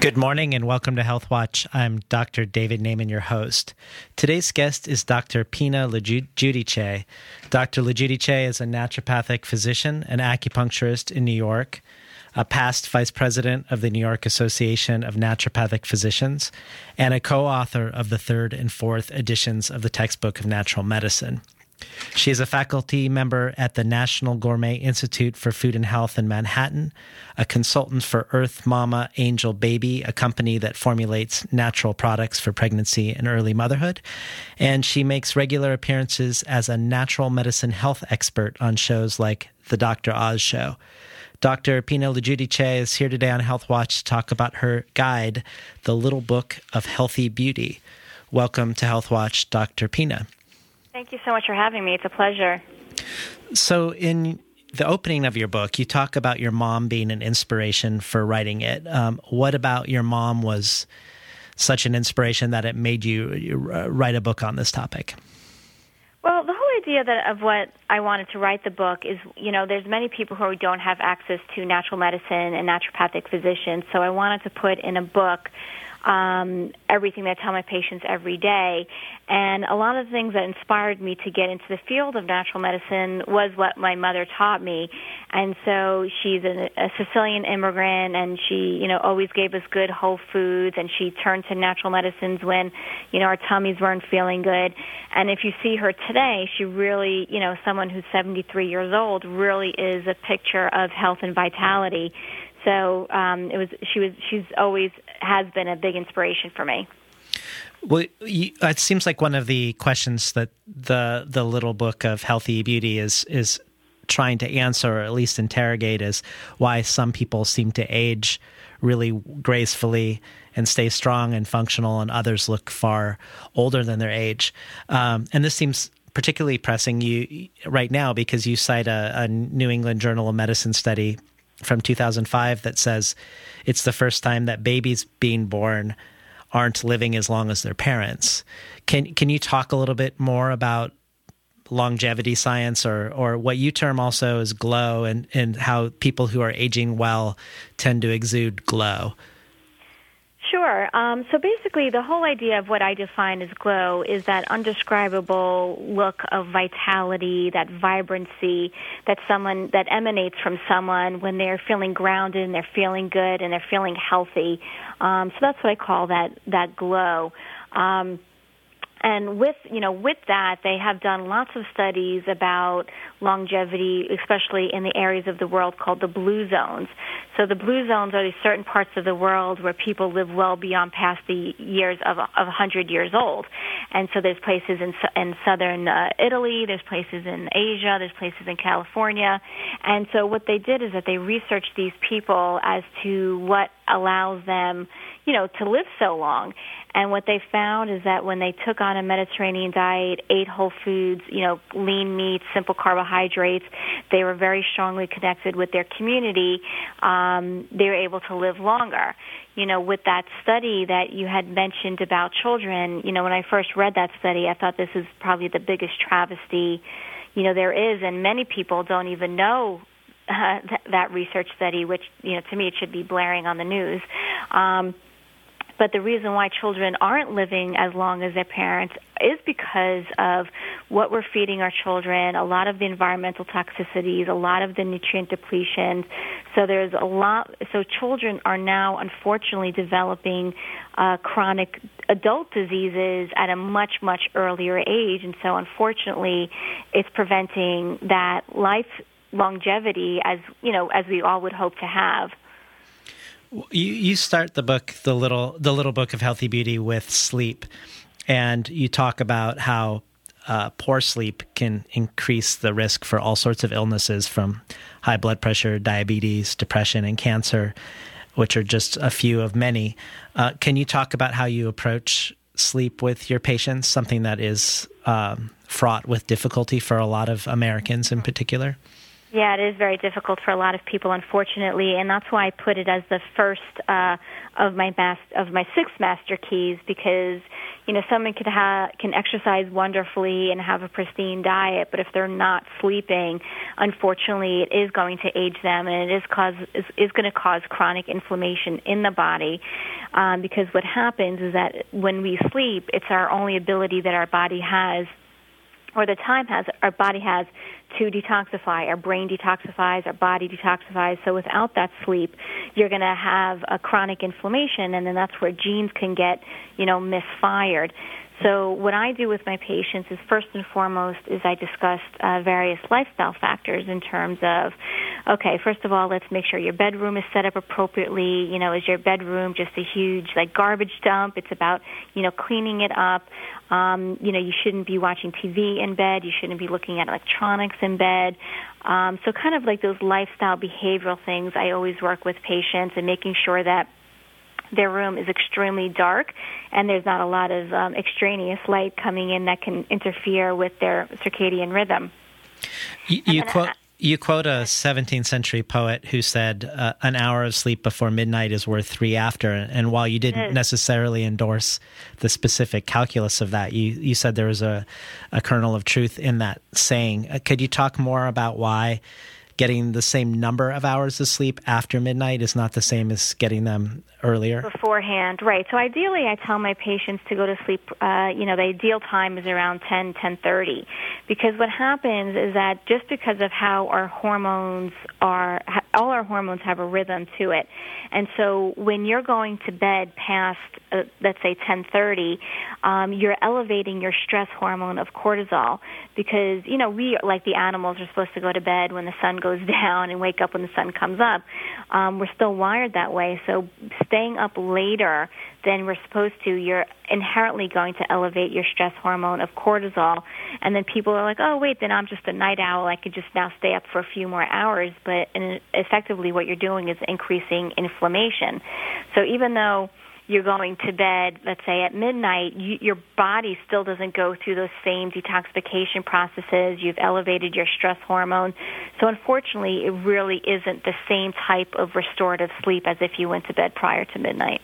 Good morning and welcome to Health Watch. I'm Dr. David Naiman, your host. Today's guest is Dr. Pina LoGiudice. Dr. LoGiudice is a naturopathic physician and acupuncturist in New York, a past vice president of the New York Association of Naturopathic Physicians, and a co author of the third and fourth editions of the textbook of natural medicine. She is a faculty member at the Natural Gourmet Institute for Food and Health in Manhattan, a consultant for Earth Mama Angel Baby, a company that formulates natural products for pregnancy and early motherhood. And she makes regular appearances as a natural medicine health expert on shows like The Dr. Oz Show. Dr. Pina LoGiudice is here today on Health Watch to talk about her guide, The Little Book of Healthy Beauty. Welcome to Health Watch, Dr. Pina. Thank you so much for having me. It's a pleasure. So, in the opening of your book, you talk about your mom being an inspiration for writing it. Um, what about your mom was such an inspiration that it made you uh, write a book on this topic? Well, the whole idea that of what I wanted to write the book is, you know, there's many people who don't have access to natural medicine and naturopathic physicians. So I wanted to put in a book um, everything that I tell my patients every day. And a lot of the things that inspired me to get into the field of natural medicine was what my mother taught me. And so she's a, a Sicilian immigrant, and she, you know, always gave us good whole foods, and she turned to natural medicines when, you know, our tummies weren't feeling good. And if you see her today, she really, you know, someone who's 73 years old, really is a picture of health and vitality. So um, it was. She was. She's always has been a big inspiration for me. Well, it seems like one of the questions that the the little book of healthy beauty is is trying to answer or at least interrogate is why some people seem to age really gracefully and stay strong and functional, and others look far older than their age. Um, and this seems particularly pressing you right now because you cite a, a New England Journal of Medicine study from 2005 that says it's the first time that babies being born aren't living as long as their parents. Can can you talk a little bit more about longevity science or or what you term also as glow and and how people who are aging well tend to exude glow? Sure. Um, so basically, the whole idea of what I define as glow is that undescribable look of vitality, that vibrancy that someone that emanates from someone when they're feeling grounded and they're feeling good and they're feeling healthy. Um, so that's what I call that that glow. Um, and with you know with that they have done lots of studies about longevity especially in the areas of the world called the blue zones. So the blue zones are these certain parts of the world where people live well beyond past the years of of 100 years old. And so there's places in in southern uh, Italy there's places in Asia there's places in California. And so what they did is that they researched these people as to what allows them you know to live so long and what they found is that when they took on a Mediterranean diet, ate whole foods, you know, lean meats, simple carbohydrates, they were very strongly connected with their community. Um, they were able to live longer. You know, with that study that you had mentioned about children, you know, when I first read that study, I thought this is probably the biggest travesty, you know, there is, and many people don't even know uh, th- that research study, which you know to me it should be blaring on the news. Um, but the reason why children aren't living as long as their parents is because of what we're feeding our children, a lot of the environmental toxicities, a lot of the nutrient depletion. So there's a lot. So children are now unfortunately developing uh, chronic adult diseases at a much much earlier age, and so unfortunately, it's preventing that life longevity as you know as we all would hope to have. You you start the book the little the little book of healthy beauty with sleep, and you talk about how uh, poor sleep can increase the risk for all sorts of illnesses from high blood pressure, diabetes, depression, and cancer, which are just a few of many. Uh, can you talk about how you approach sleep with your patients? Something that is um, fraught with difficulty for a lot of Americans in particular. Yeah, it is very difficult for a lot of people, unfortunately, and that's why I put it as the first uh, of my mas- of my six master keys because you know, someone could have can exercise wonderfully and have a pristine diet, but if they're not sleeping, unfortunately, it is going to age them, and it is cause is, is going to cause chronic inflammation in the body. Um, because what happens is that when we sleep, it's our only ability that our body has or the time has our body has to detoxify. Our brain detoxifies, our body detoxifies. So without that sleep, you're going to have a chronic inflammation, and then that's where genes can get, you know, misfired. So what I do with my patients is first and foremost is I discuss uh, various lifestyle factors in terms of, okay, first of all, let's make sure your bedroom is set up appropriately. You know, is your bedroom just a huge like garbage dump? It's about you know cleaning it up. Um, you know, you shouldn't be watching TV in bed. You shouldn't be looking at electronics in bed. Um, so kind of like those lifestyle behavioral things, I always work with patients and making sure that their room is extremely dark and there's not a lot of um, extraneous light coming in that can interfere with their circadian rhythm. You, you quote. You quote a 17th century poet who said, uh, An hour of sleep before midnight is worth three after. And while you didn't necessarily endorse the specific calculus of that, you, you said there was a, a kernel of truth in that saying. Uh, could you talk more about why getting the same number of hours of sleep after midnight is not the same as getting them earlier? Beforehand right. So ideally i tell my patients to go to sleep uh, you know the ideal time is around 10 10:30 because what happens is that just because of how our hormones are all our hormones have a rhythm to it. And so when you're going to bed past uh, let's say 10:30 um, you're elevating your stress hormone of cortisol because you know we like the animals are supposed to go to bed when the sun goes down and wake up when the sun comes up. Um, we're still wired that way. So staying up later than we're supposed to, you're inherently going to elevate your stress hormone of cortisol. And then people are like, oh, wait, then I'm just a night owl. I could just now stay up for a few more hours. But effectively, what you're doing is increasing inflammation. So even though you're going to bed, let's say at midnight, you, your body still doesn't go through those same detoxification processes. You've elevated your stress hormone. So unfortunately, it really isn't the same type of restorative sleep as if you went to bed prior to midnight.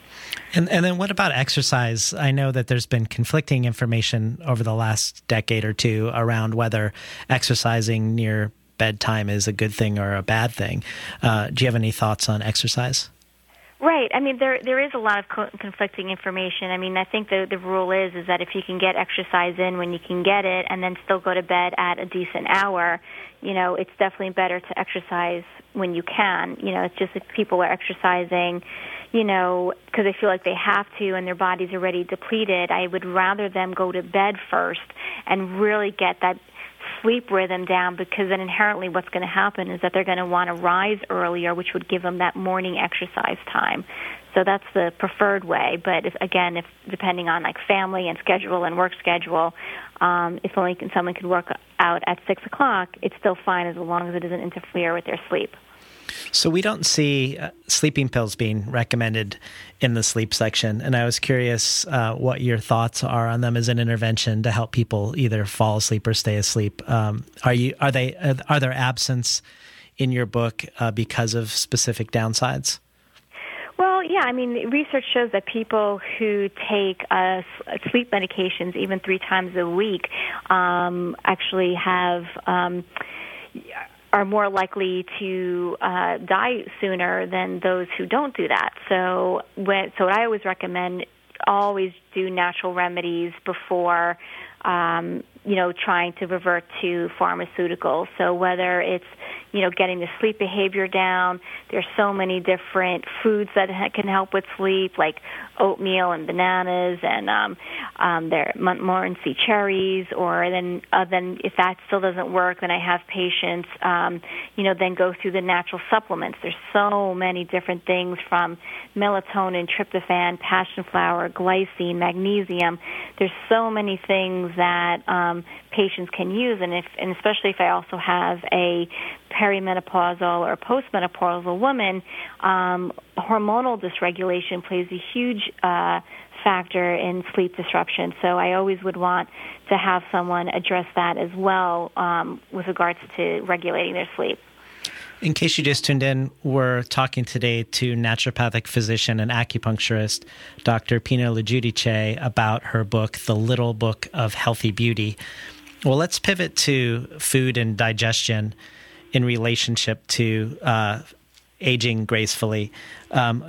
And, and then what about exercise? I know that there's been conflicting information over the last decade or two around whether exercising near bedtime is a good thing or a bad thing. Uh, do you have any thoughts on exercise? Right. I mean, there there is a lot of co- conflicting information. I mean, I think the the rule is is that if you can get exercise in when you can get it, and then still go to bed at a decent hour, you know, it's definitely better to exercise when you can. You know, it's just if people are exercising, you know, because they feel like they have to and their are already depleted. I would rather them go to bed first and really get that sleep rhythm down because then inherently what's going to happen is that they're going to want to rise earlier, which would give them that morning exercise time. So that's the preferred way. But if, again, if depending on like family and schedule and work schedule, um, if only can, someone can work out at six o'clock, it's still fine as long as it doesn't interfere with their sleep. So we don't see uh, sleeping pills being recommended in the sleep section, and I was curious uh, what your thoughts are on them as an intervention to help people either fall asleep or stay asleep. Um, are you are they are there absence in your book uh, because of specific downsides? Well, yeah, I mean, research shows that people who take uh, sleep medications even three times a week um, actually have. Um, are more likely to uh, die sooner than those who don't do that. So, when, so I always recommend always do natural remedies before um, you know, trying to revert to pharmaceuticals. So whether it's, you know, getting the sleep behavior down, there's so many different foods that can help with sleep, like oatmeal and bananas, and um, um, there Montmorency cherries. Or then, uh, then if that still doesn't work, then I have patients, um, you know, then go through the natural supplements. There's so many different things from melatonin, tryptophan, passion flower, glycine, magnesium. There's so many things that um, um, patients can use, and if and especially if I also have a perimenopausal or postmenopausal woman, um, hormonal dysregulation plays a huge uh, factor in sleep disruption. So I always would want to have someone address that as well um, with regards to regulating their sleep. In case you just tuned in, we're talking today to naturopathic physician and acupuncturist Dr. Pina LoGiudice about her book, The Little Book of Healthy Beauty. Well, let's pivot to food and digestion in relationship to uh, aging gracefully. Um,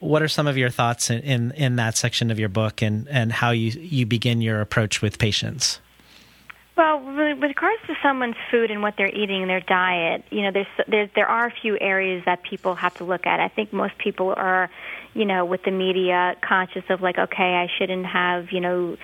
what are some of your thoughts in, in, in that section of your book and, and how you, you begin your approach with patients? Well, with regards to someone's food and what they're eating in their diet, you know, there's, there's there are a few areas that people have to look at. I think most people are, you know, with the media conscious of like, okay, I shouldn't have, you know,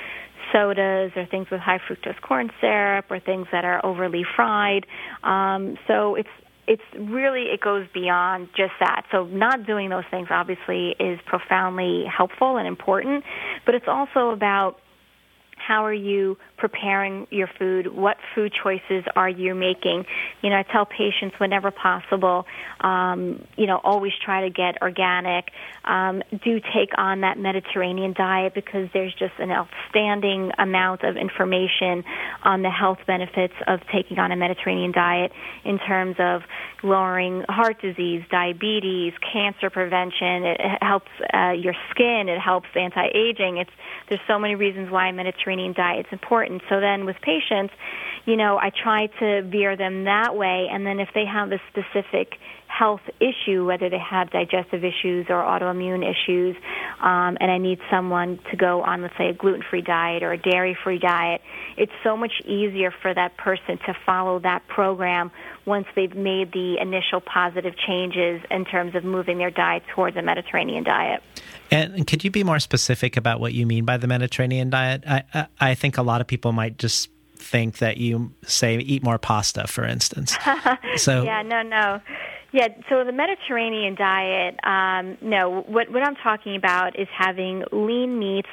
sodas or things with high fructose corn syrup or things that are overly fried. Um, so it's it's really it goes beyond just that. So not doing those things obviously is profoundly helpful and important, but it's also about how are you preparing your food? What food choices are you making? You know, I tell patients whenever possible, um, you know, always try to get organic. Um, do take on that Mediterranean diet because there's just an outstanding amount of information on the health benefits of taking on a Mediterranean diet in terms of lowering heart disease, diabetes, cancer prevention. It, helps uh, your skin. It helps anti-aging. It's there's so many reasons why a Mediterranean diet is important. So then with patients, you know, I try to veer them that way, and then if they have a specific health issue, whether they have digestive issues or autoimmune issues, um, and I need someone to go on, let's say, a gluten-free diet or a dairy-free diet, it's so much easier for that person to follow that program once they've made the initial positive changes in terms of moving their diet towards a Mediterranean diet. And could you be more specific about what you mean by the Mediterranean diet? I, I, I think a lot of people might just think that you say eat more pasta, for instance. So yeah, no, no. Yeah, so the Mediterranean diet, um, no, what, what I'm talking about is having lean meats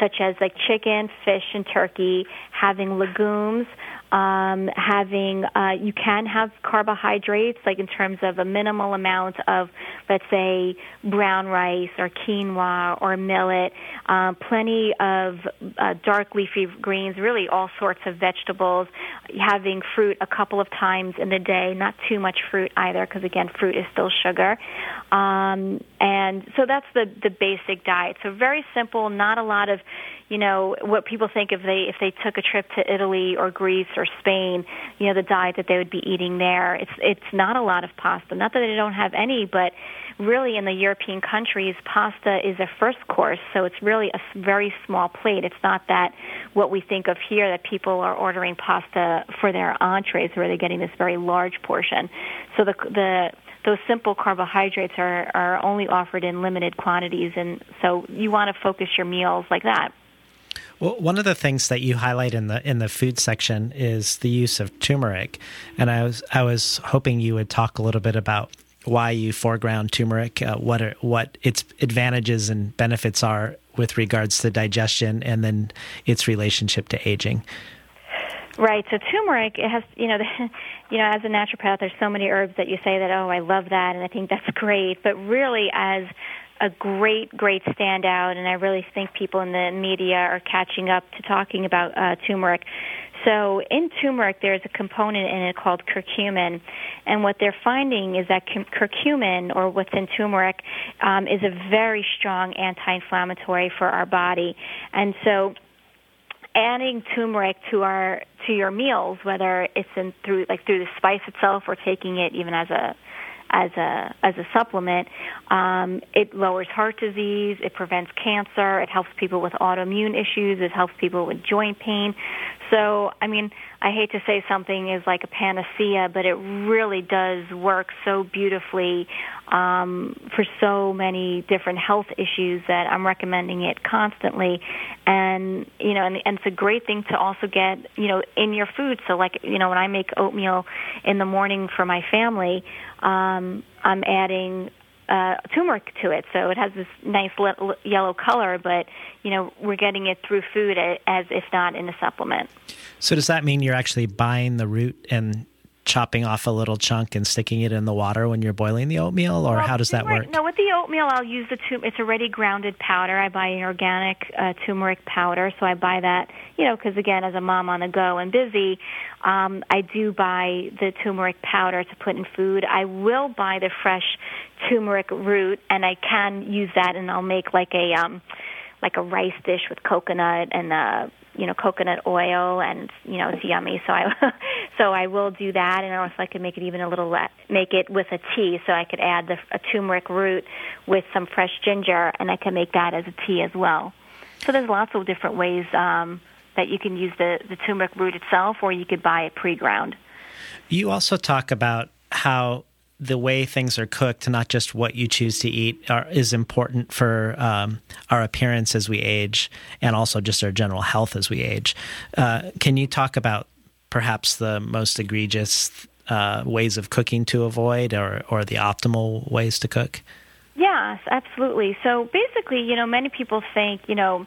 such as like chicken, fish, and turkey, having legumes, um, having uh, you can have carbohydrates like in terms of a minimal amount of let's say brown rice or quinoa or millet uh, plenty of uh, dark leafy greens really all sorts of vegetables having fruit a couple of times in the day not too much fruit either because again fruit is still sugar. Um, and so that's the the basic diet. So very simple not a lot of you know what people think if they if they took a trip to Italy or Greece or Spain, you know the diet that they would be eating there. It's it's not a lot of pasta. Not that they don't have any, but really in the European countries, pasta is a first course, so it's really a very small plate. It's not that what we think of here that people are ordering pasta for their entrees, where they're getting this very large portion. So the the those simple carbohydrates are, are only offered in limited quantities, and so you want to focus your meals like that. Well, one of the things that you highlight in the in the food section is the use of turmeric, and I was I was hoping you would talk a little bit about why you foreground turmeric, uh, what are, what its advantages and benefits are with regards to digestion, and then its relationship to aging. Right. So turmeric, it has, you know, the, you know, as a naturopath, there's so many herbs that you say that, oh, I love that, and I think that's great. But really, as a great, great standout, and I really think people in the media are catching up to talking about uh, turmeric. So in turmeric, there's a component in it called curcumin, and what they're finding is that curcumin, or what's in turmeric, um, is a very strong anti-inflammatory for our body, and so adding turmeric to our to your meals, whether it's in through like through the spice itself or taking it even as a as a as a supplement. Um, it lowers heart disease. It prevents cancer. It helps people with autoimmune issues. It helps people with joint pain. So, I mean, I hate to say something is like a panacea, but it really does work so beautifully um, for so many different health issues that I'm recommending it constantly. And you know, and, and it's a great thing to also get you know in your food. So, like you know, when I make oatmeal in the morning for my family, um, I'm adding uh, turmeric to it, so it has this nice le- yellow color. But you know, we're getting it through food as if not in a supplement. So does that mean you're actually buying the root and chopping off a little chunk and sticking it in the water when you're boiling the oatmeal, or well, how does that work? No, with the oatmeal, I'll use the tum- It's already grounded powder. I buy an organic uh, turmeric powder, so I buy that. You know, because again, as a mom on the go and busy, um, I do buy the turmeric powder to put in food. I will buy the fresh turmeric root, and I can use that, and I'll make like a um, like a rice dish with coconut and uh, you know coconut oil and you know it's yummy. So i so i will do that. And also i could make it even a little le- make it with a tea. So i could add the a turmeric root with some fresh ginger and i can make that as a tea as well. So there's lots of different ways um that you can use the the turmeric root itself or you could buy it pre-ground. You also talk about how the way things are cooked, not just what you choose to eat, are, is important for um, our appearance as we age and also just our general health as we age. Uh, can you talk about perhaps the most egregious uh, ways of cooking to avoid or, or the optimal ways to cook? Yes, absolutely. So basically, you know, many people think, you know,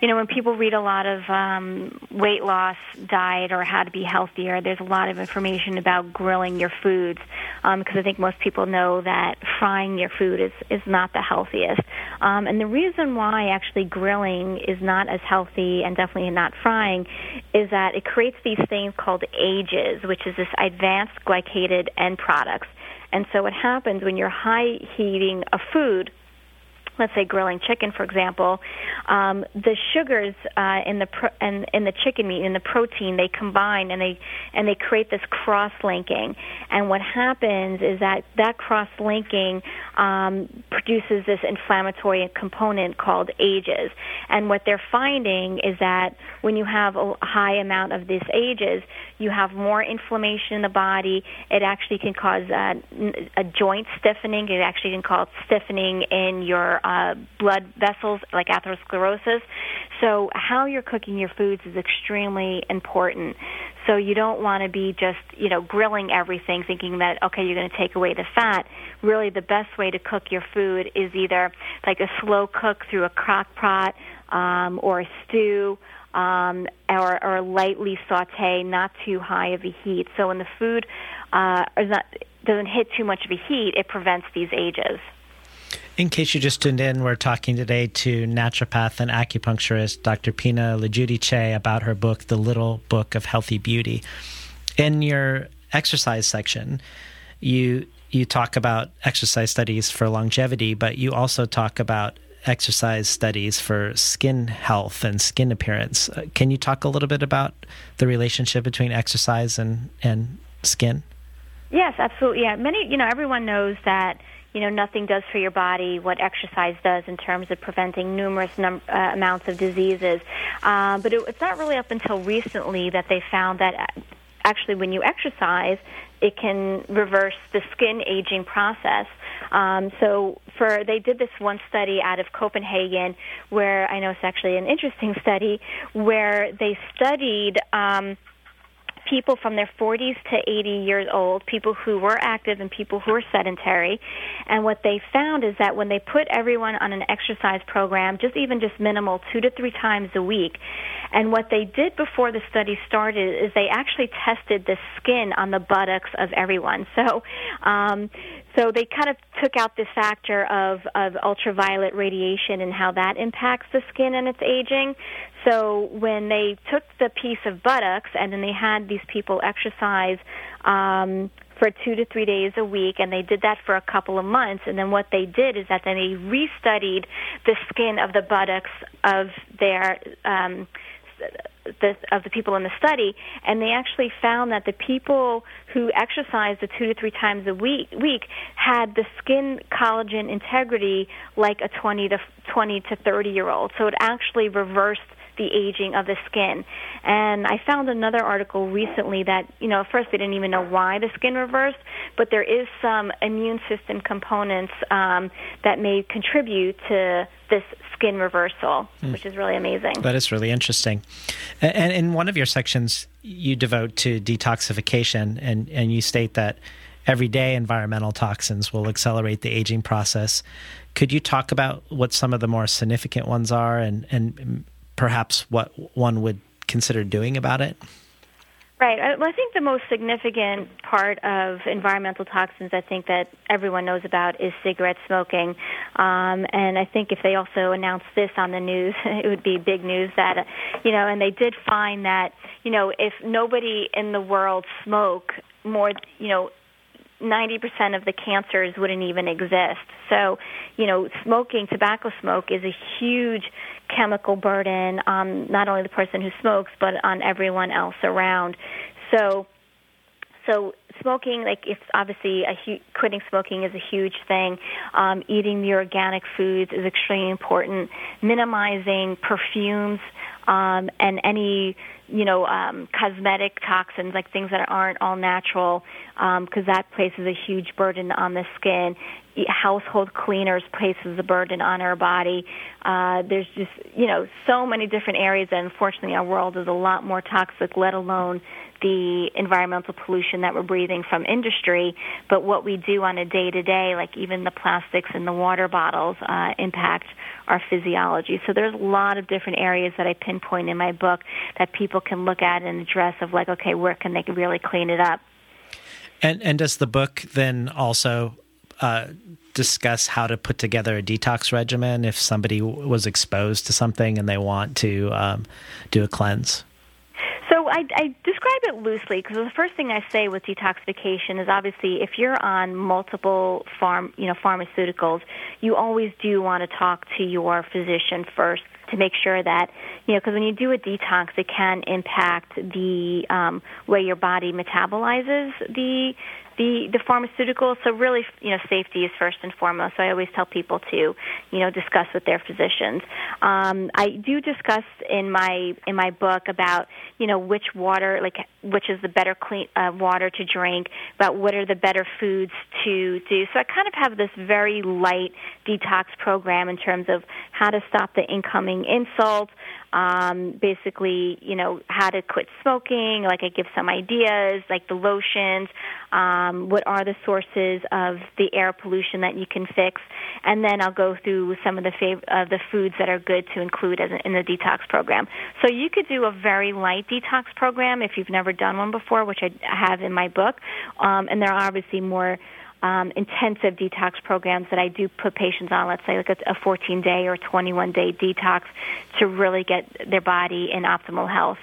you know, when people read a lot of um, weight loss diet or how to be healthier, there's a lot of information about grilling your foods because um, I think most people know that frying your food is is not the healthiest. Um, and the reason why actually grilling is not as healthy and definitely not frying is that it creates these things called AGEs, which is this advanced glycated end products. And so what happens when you're high heating a food let's say grilling chicken, for example, um, the sugars uh, in the pro- in, in the chicken meat in the protein they combine and they and they create this cross linking. And what happens is that that cross linking um, produces this inflammatory component called AGEs. And what they're finding is that when you have a high amount of these AGEs, you have more inflammation in the body. It actually can cause uh, a joint stiffening. It actually can cause stiffening in your uh, blood vessels, like atherosclerosis. So, how you're cooking your foods is extremely important. So you don't want to be just, you know, grilling everything thinking that okay, you're going to take away the fat. Really the best way to cook your food is either like a slow cook through a crock pot um, or a stew um, or, or lightly saute, not too high of a heat. So when the food uh, is not, doesn't hit too much of a heat, it prevents these AGEs. In case you just tuned in, we're talking today to naturopath and acupuncturist Dr. Pina LoGiudice about her book, The Little Book of Healthy Beauty. In your exercise section, you you talk about exercise studies for longevity, but you also talk about exercise studies for skin health and skin appearance. Uh, can you talk a little bit about the relationship between exercise and and skin? Yes, absolutely. Yeah, many you know everyone knows that you know nothing does for your body what exercise does in terms of preventing numerous num- uh, amounts of diseases. Uh, but it, it's not really up until recently that they found that uh, actually when you exercise, it can reverse the skin aging process. Um, so for they did this one study out of Copenhagen, where I know it's actually an interesting study, where they studied. Um, people from their 40s to 80 years old, people who were active and people who were sedentary. And what they found is that when they put everyone on an exercise program, just even just minimal, two to three times a week, and what they did before the study started is they actually tested the skin on the buttocks of everyone. So, um, so they kind of took out this factor of, of ultraviolet radiation and how that impacts the skin and its aging. So when they took the piece of buttocks and then they had these people exercise um, for two to three days a week, and they did that for a couple of months. And then what they did is that then they restudied the skin of the buttocks of their um, the, of the people in the study, and they actually found that the people who exercised the two to three times a week, week had the skin collagen integrity like a 20 to 20 to 30 year old. So it actually reversed the aging of the skin. And I found another article recently that, you know, at first they didn't even know why the skin reversed, but there is some immune system components um, that may contribute to this skin reversal, mm. which is really amazing. That is really interesting. And in one of your sections, you devote to detoxification, and, and you state that everyday environmental toxins will accelerate the aging process. Could you talk about what some of the more significant ones are and, and perhaps what one would consider doing about it? Right. Well, I think the most significant part of environmental toxins, I think that everyone knows about, is cigarette smoking. Um, and I think if they also announced this on the news, it would be big news that, you know, and they did find that, you know, if nobody in the world smoke more, you know, 90% of the cancers wouldn't even exist. So, you know, smoking, tobacco smoke is a huge chemical burden on not only the person who smokes, but on everyone else around. So, so smoking, like it's obviously a hu- quitting smoking is a huge thing. Um, eating the organic foods is extremely important. Minimizing perfumes um, and any you know um, cosmetic toxins, like things that aren't all natural, because um, that places a huge burden on the skin. Household cleaners places a burden on our body. Uh, there's just you know so many different areas, and unfortunately, our world is a lot more toxic. Let alone the environmental pollution that we're breathing from industry, but what we do on a day to day, like even the plastics in the water bottles, uh, impact our physiology. So there's a lot of different areas that I pinpoint in my book that people can look at and address of like, okay, where can they really clean it up? And and does the book then also uh, discuss how to put together a detox regimen if somebody was exposed to something and they want to um, do a cleanse? I, I describe it loosely because the first thing I say with detoxification is obviously if you're on multiple farm, you know, pharmaceuticals, you always do want to talk to your physician first to make sure that you know because when you do a detox it can impact the um, way your body metabolizes the the the pharmaceuticals. So really, you know, safety is first and foremost. So I always tell people to, you know, discuss with their physicians. Um, I do discuss in my in my book about you know which water, like which is the better clean uh, water to drink, about what are the better foods to do. So I kind of have this very light detox program in terms of how to stop the incoming insult. um, basically, you know, how to quit smoking. Like I give some ideas, like the lotions. Um, what are the sources of the air pollution that you can fix? And then I'll go through some of the fav- the foods that are good to include as in the detox program. So you could do a very light detox program if you've never done one before, which I have in my book. Um, and there are obviously more um, intensive detox programs that I do put patients on, let's say like a 14 day or 21 day detox to really get their body in optimal health.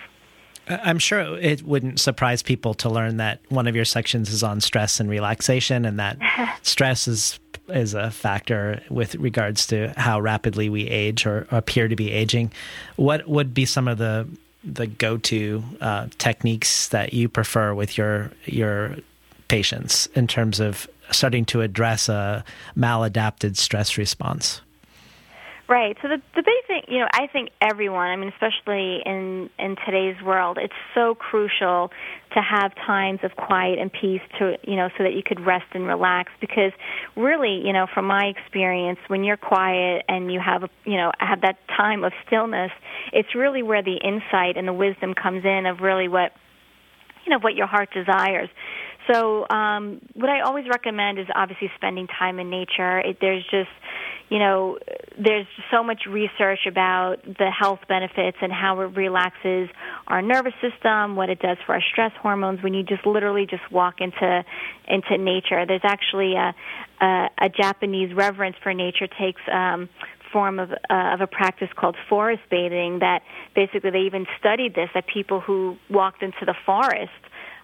I'm sure it wouldn't surprise people to learn that one of your sections is on stress and relaxation, and that stress is is a factor with regards to how rapidly we age or appear to be aging. What would be some of the the go to uh, techniques that you prefer with your your patients in terms of starting to address a maladapted stress response. Right. So the the big thing, you know, I think everyone, I mean, especially in in today's world, it's so crucial to have times of quiet and peace to, you know, so that you could rest and relax because really, you know, from my experience, when you're quiet and you have, a, you know, have that time of stillness, it's really where the insight and the wisdom comes in of really what you know what your heart desires. So, um, what I always recommend is obviously spending time in nature. It, there's just, you know, there's so much research about the health benefits and how it relaxes our nervous system, what it does for our stress hormones when you just literally just walk into into nature. There's actually a a, a Japanese reverence for nature takes um, form of, uh, of a practice called forest bathing that basically they even studied this that people who walked into the forest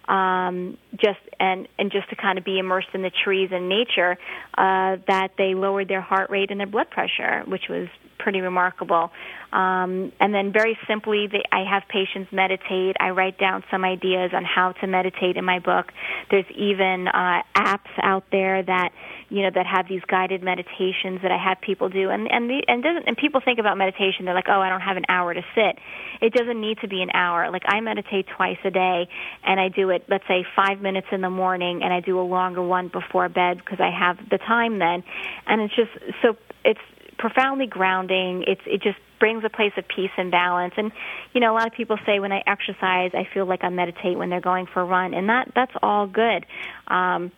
um, just and and just to kind of be immersed in the trees and nature, uh, that they lowered their heart rate and their blood pressure, which was pretty remarkable. Um, and then very simply, they, I have patients meditate. I write down some ideas on how to meditate in my book. There's even uh, apps out there that you know that have these guided meditations that I have people do. And and the, and doesn't and people think about meditation. They're like, oh, I don't have an hour to sit. It doesn't need to be an hour. Like I meditate twice a day, and I do it. Let's say five minutes in the morning, and I do a longer one before bed because I have the time then. And it's just so it's profoundly grounding. It's it just brings a place of peace and balance. And you know, a lot of people say when I exercise, I feel like I meditate when they're going for a run, and that that's all good. Um,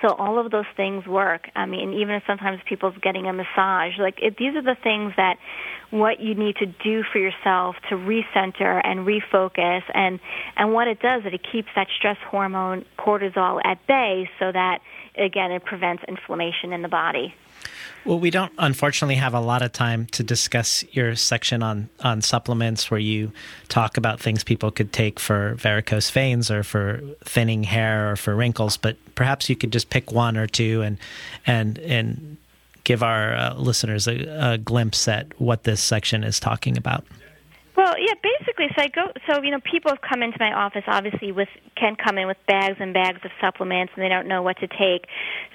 So all of those things work. I mean, even if sometimes people's getting a massage, like it, these are the things that what you need to do for yourself to recenter and refocus and and what it does is it keeps that stress hormone cortisol at bay so that again it prevents inflammation in the body. Well, we don't unfortunately have a lot of time to discuss your section on on supplements where you talk about things people could take for varicose veins or for thinning hair or for wrinkles, but perhaps you could just pick one or two and and and give our uh, listeners a, a glimpse at what this section is talking about. Well, yeah, basically, so I go. So you know, people have come into my office, obviously, with can come in with bags and bags of supplements, and they don't know what to take.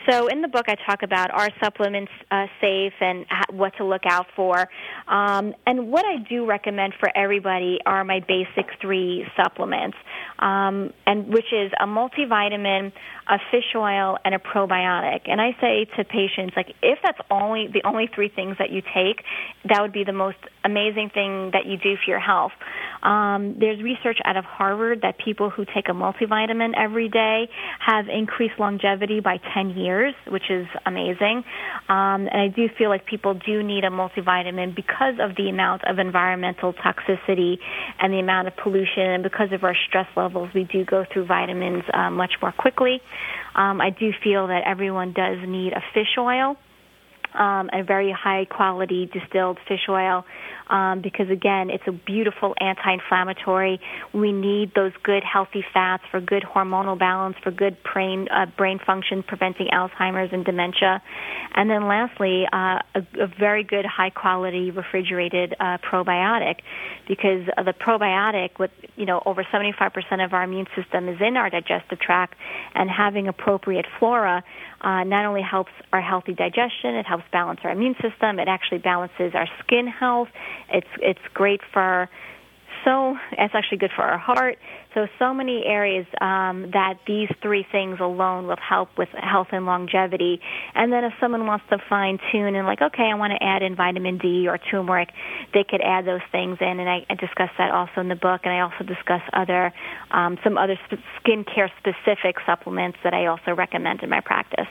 So in the book, I talk about are supplements uh, safe and what to look out for. Um, and what I do recommend for everybody are my basic three supplements, um, and which is a multivitamin, a fish oil, and a probiotic. And I say to patients, like, if that's only the only three things that you take, that would be the most amazing thing that you do for health. Um, there's research out of Harvard that people who take a multivitamin every day have increased longevity by 10 years, which is amazing. Um, and I do feel like people do need a multivitamin because of the amount of environmental toxicity and the amount of pollution, and because of our stress levels, we do go through vitamins uh, much more quickly. Um, I do feel that everyone does need a fish oil. Um, a very high quality distilled fish oil um, because again, it's a beautiful anti-inflammatory. We need those good healthy fats for good hormonal balance, for good brain uh, brain function, preventing Alzheimer's and dementia. And then lastly, uh, a, a, very good high quality refrigerated uh, probiotic, because the probiotic, with you know over 75% of our immune system is in our digestive tract, and having appropriate flora uh, not only helps our healthy digestion, it helps balance our immune system. It actually balances our skin health. It's it's great for so it's actually good for our heart. So so many areas um, that these three things alone will help with health and longevity. And then if someone wants to fine tune and like, okay, I want to add in vitamin D or turmeric, they could add those things in. And I, I discuss that also in the book. And I also discuss other um, some other sp- skincare specific supplements that I also recommend in my practice.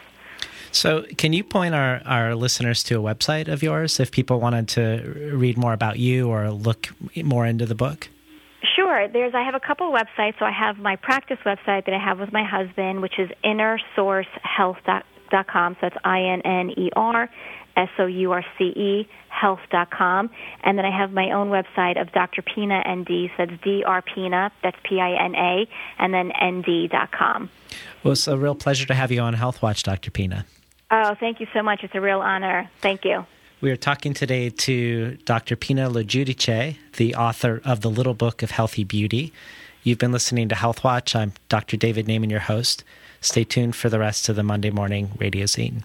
So, can you point our, our listeners to a website of yours if people wanted to read more about you or look more into the book? Sure. There's I have a couple of websites. So I have my practice website that I have with my husband, which is innersourcehealth.com. So it's I N N E R S O U R C E health.com. And then I have my own website of Dr. Pina ND. So it's D R Pina, that's P I N A, and then ND.com. Well, it's a real pleasure to have you on Health Watch, Dr. Pina. Oh, thank you so much. It's a real honor. Thank you. We are talking today to Dr. Pina LoGiudice, the author of The Little Book of Healthy Beauty. You've been listening to Health Watch. I'm Dr. David Naiman, your host. Stay tuned for the rest of the Monday morning radio zine.